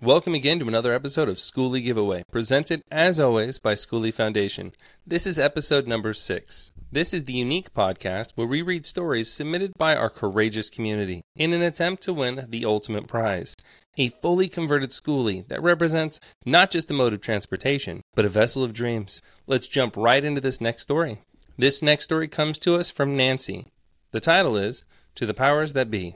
Welcome again to another episode of Skoolie Giveaway, presented as always by Skoolie Foundation. This is episode number six. This is the unique podcast where we read stories submitted by our courageous community in an attempt to win the ultimate prize a fully converted skoolie that represents not just a mode of transportation, but a vessel of dreams. Let's jump right into this next story. This next story comes to us from Nancy. The title is To the Powers That Be.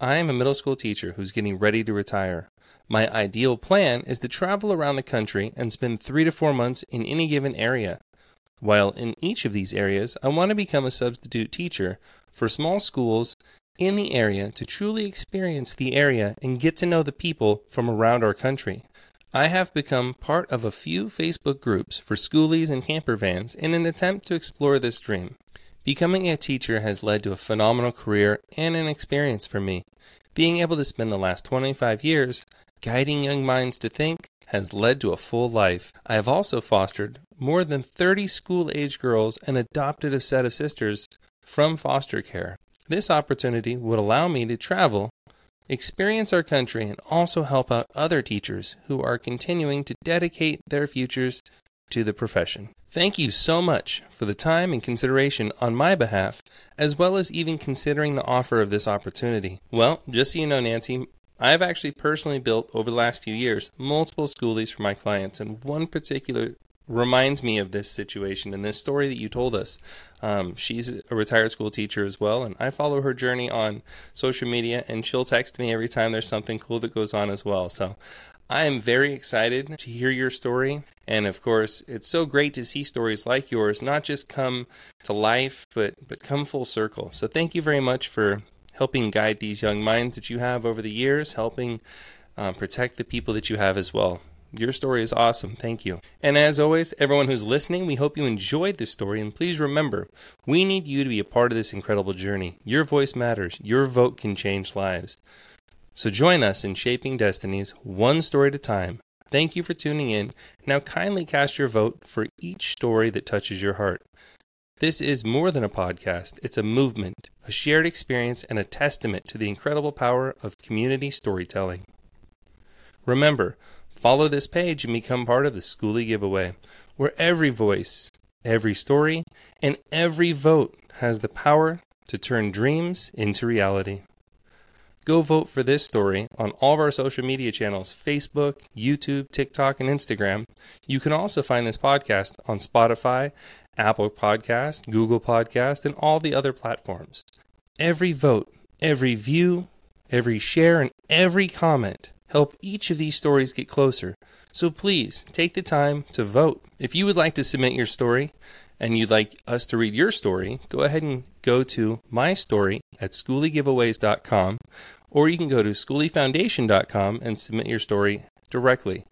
I am a middle school teacher who's getting ready to retire. My ideal plan is to travel around the country and spend three to four months in any given area. While in each of these areas, I want to become a substitute teacher for small schools in the area to truly experience the area and get to know the people from around our country. I have become part of a few Facebook groups for skoolies and camper vans in an attempt to explore this dream. Becoming a teacher has led to a phenomenal career and an experience for me. Being able to spend the last 25 years guiding young minds to think has led to a full life. I have also fostered more than 30 school age girls and adopted a set of sisters from foster care. This opportunity would allow me to travel, experience our country, and also help out other teachers who are continuing to dedicate their futures to the profession. Thank you so much for the time and consideration on my behalf, as well as even considering the offer of this opportunity. Well, just so you know, Nancy, I've actually personally built over the last few years multiple skoolies for my clients, and one particular reminds me of this situation and this story that you told us. Um, she's a retired school teacher as well, and I follow her journey on social media, and she'll text me every time there's something cool that goes on as well. So I am very excited to hear your story. And of course, it's so great to see stories like yours not just come to life, but, but come full circle. So thank you very much for helping guide these young minds that you have over the years, helping um, protect the people that you have as well. Your story is awesome. Thank you. And as always, everyone who's listening, we hope you enjoyed this story. And please remember, we need you to be a part of this incredible journey. Your voice matters, your vote can change lives. So join us in shaping destinies one story at a time. Thank you for tuning in. Now kindly cast your vote for each story that touches your heart. This is more than a podcast, it's a movement, a shared experience, and a testament to the incredible power of community storytelling. Remember, follow this page and become part of the Skoolie Giveaway, where every voice, every story, and every vote has the power to turn dreams into reality. Go vote for this story on all of our social media channels Facebook, YouTube, TikTok, and Instagram. You can also find this podcast on Spotify Apple Podcast, Google Podcast, and all the other platforms. Every vote, every view, every share, and every comment help each of these stories get closer. So please take the time to vote. If you would like to submit your story and you'd like us to read your story, go ahead and go to my story at skooliegiveaways.com or you can go to skooliefoundation.com and submit your story directly.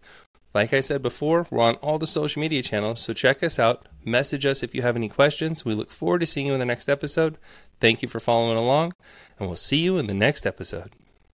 Like I said before, we're on all the social media channels, so check us out. Message us if you have any questions. We look forward to seeing you in the next episode. Thank you for following along, and we'll see you in the next episode.